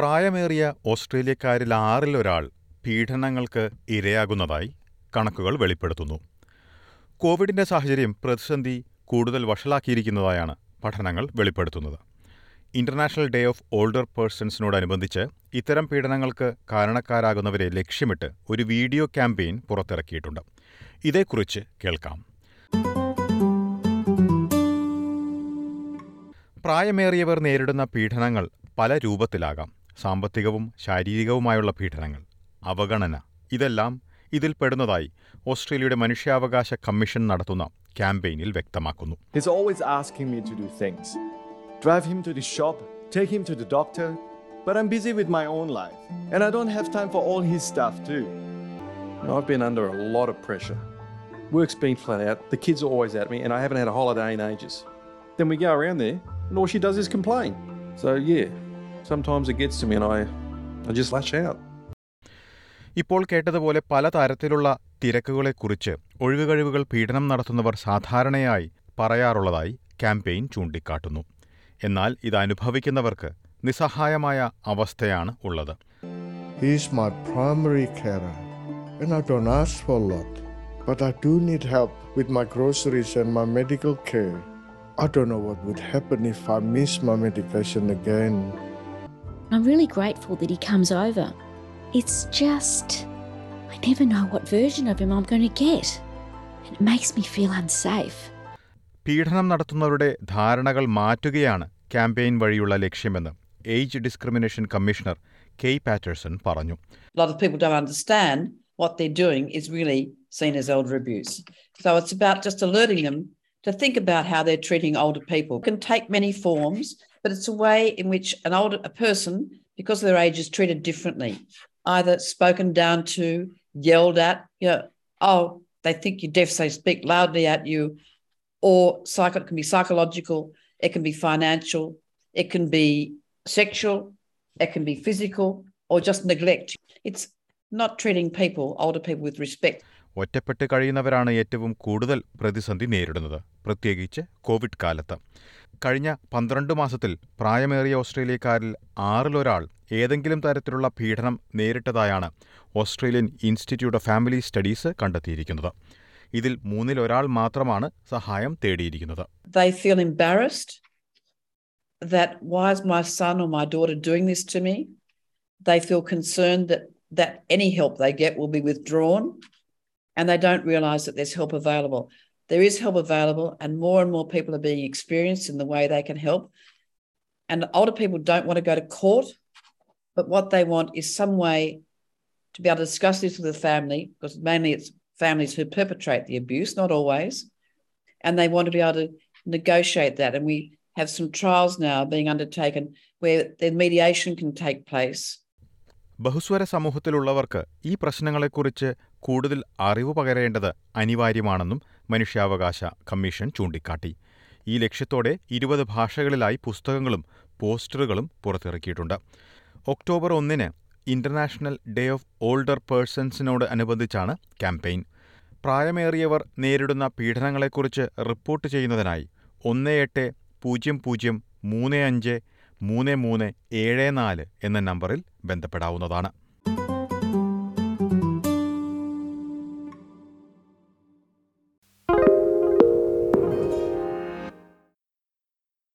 പ്രായമേറിയ ഓസ്ട്രേലിയക്കാരിൽ ആറിലൊരാൾ പീഡനങ്ങൾക്ക് ഇരയാകുന്നതായി കണക്കുകൾ വെളിപ്പെടുത്തുന്നു. കോവിഡിന്റെ സാഹചര്യം പ്രതിസന്ധി കൂടുതൽ വഷളാക്കിയിരിക്കുന്നതായാണ് പഠനങ്ങൾ വെളിപ്പെടുത്തുന്നത്. ഇന്റർനാഷണൽ ഡേ ഓഫ് ഓൾഡർ പേഴ്സൺസിനോടനുബന്ധിച്ച് ഇത്തരം പീഡനങ്ങൾക്ക് കാരണക്കാരാകുന്നവരെ ലക്ഷ്യമിട്ട് ഒരു വീഡിയോ ക്യാമ്പയിൻ പുറത്തിറക്കിയിട്ടുണ്ട്. ഇതേക്കുറിച്ച് കേൾക്കാം. പ്രായമേറിയവർ നേരിടുന്ന പീഡനങ്ങൾ പല രൂപത്തിലാകാം. സാമ്പത്തികവും ശാരീരികവുമായുള്ള പീഡനങ്ങൾ അവഗണന ഇതെല്ലാം ഇതിൽ പെടുന്നതായി ഓസ്ട്രേലിയയുടെ മനുഷ്യാവകാശ കമ്മീഷൻ നടത്തുന്ന ക്യാമ്പയിനിൽ വ്യക്തമാക്കുന്നു He's always asking me to do things. Drive him to the shop, take him to the doctor. But I'm busy with my own life. And I don't have time for all his stuff too. I've been under a lot of pressure. Work's been flat out, the kids are always at me, and I haven't had a holiday in ages. Then we go around there, and all she does is complain. So, yeah, sometimes it gets to me, and I, I just lash out. ഇപ്പോൾ കേട്ടതുപോലെ പല തരത്തിലുള്ള തിരക്കുകളെക്കുറിച്ച് ഒഴിവുകഴിവുകൾ പീഡനം നടത്തുന്നവർ സാധാരണയായി പറയാറുള്ളതായി campaign ചൂണ്ടിക്കാട്ടുന്നു എന്നാൽ ഇത് അനുഭവിക്കുന്നവർക്ക് നിസ്സഹായമായ അവസ്ഥയാണ് ഉള്ളത് He's my primary carer, and I don't ask for lot. But I do need help with my groceries and my medical care. I don't know what would happen if I miss my medication again. I'm really grateful that he comes over. It's just, I never know what version of him I'm going to get. And it makes me feel unsafe. പീഡനം നടത്തുന്നവരുടെ ധാരണകൾ മാറ്റുകയാണ് campaign വഴിയുള്ള ലക്ഷ്യമെന്ന് age discrimination commissioner Kay Patterson പറഞ്ഞു a lot of people don't understand what they're doing is really seen as elder abuse. So it's about just alerting them to think about how they're treating older people. It can take many forms, but it's a way in which an older a person, because of their age, is treated differently. Either spoken down to, yelled at, you know, oh, they think you're deaf, so they speak loudly at you, or psycho, it can be psychological, it can be financial, it can be sexual, it can be physical, or just neglect. It's not treating people, older people, with respect. ഒറ്റപ്പെട്ട് കഴിയുന്നവരാണ് ഏറ്റവും കൂടുതൽ പ്രതിസന്ധി നേരിടുന്നത് പ്രത്യേകിച്ച് Covid കാലത്ത്. കഴിഞ്ഞ പന്ത്രണ്ട് മാസത്തിൽ പ്രായമേറിയ ഓസ്ട്രേലിയക്കാരിൽ ആറിലൊരാൾ ഏതെങ്കിലും തരത്തിലുള്ള പീഡനം നേരിട്ടതായാണ് Australian Institute of Family Studies കണ്ടെത്തിയിരിക്കുന്നത്. ഇതിൽ മൂന്നിൽ ഒരാൾ മാത്രമാണ് സഹായം തേടിയിരിക്കുന്നത്. They feel embarrassed that why my son or my daughter doing this to me? They feel concerned that, that any help they get will be withdrawn, and they don't realise that there's help available. There is help available, and more and more people are being experienced in the way they can help. And older people don't want to go to court, but what they want is some way to be able to discuss this with the family, because mainly it's families who perpetrate the abuse, not always. And they want to be able to negotiate that. And we have some trials now being undertaken where the mediation can take place. ബഹുസ്വര സമൂഹത്തിലുള്ളവർക്ക് ഈ പ്രശ്നങ്ങളെക്കുറിച്ച് കൂടുതൽ അറിവ് പകരേണ്ടത് അനിവാര്യമാണെന്നും മനുഷ്യാവകാശ commission ചൂണ്ടിക്കാട്ടി. ഈ ലക്ഷ്യത്തോടെ ഇരുപത് ഭാഷകളിലായി പുസ്തകങ്ങളും പോസ്റ്ററുകളും പുറത്തിറക്കിയിട്ടുണ്ട്. ഒക്ടോബർ ഒന്നിന് ഇന്റർനാഷണൽ ഡേ ഓഫ് ഓൾഡർ പേഴ്സൺസിനോട് അനുബന്ധിച്ചാണ് ക്യാമ്പയിൻ. പ്രായമേറിയവർ നേരിടുന്ന പീഡനങ്ങളെക്കുറിച്ച് റിപ്പോർട്ട് ചെയ്യുന്നതിനായി ഒന്ന് എട്ട് പൂജ്യം പൂജ്യം മൂന്ന് അഞ്ച് മൂന്ന് മൂന്ന് ഏഴ് നാല് എന്ന നമ്പറിൽ ബന്ധപ്പെടാവുന്നതാണ്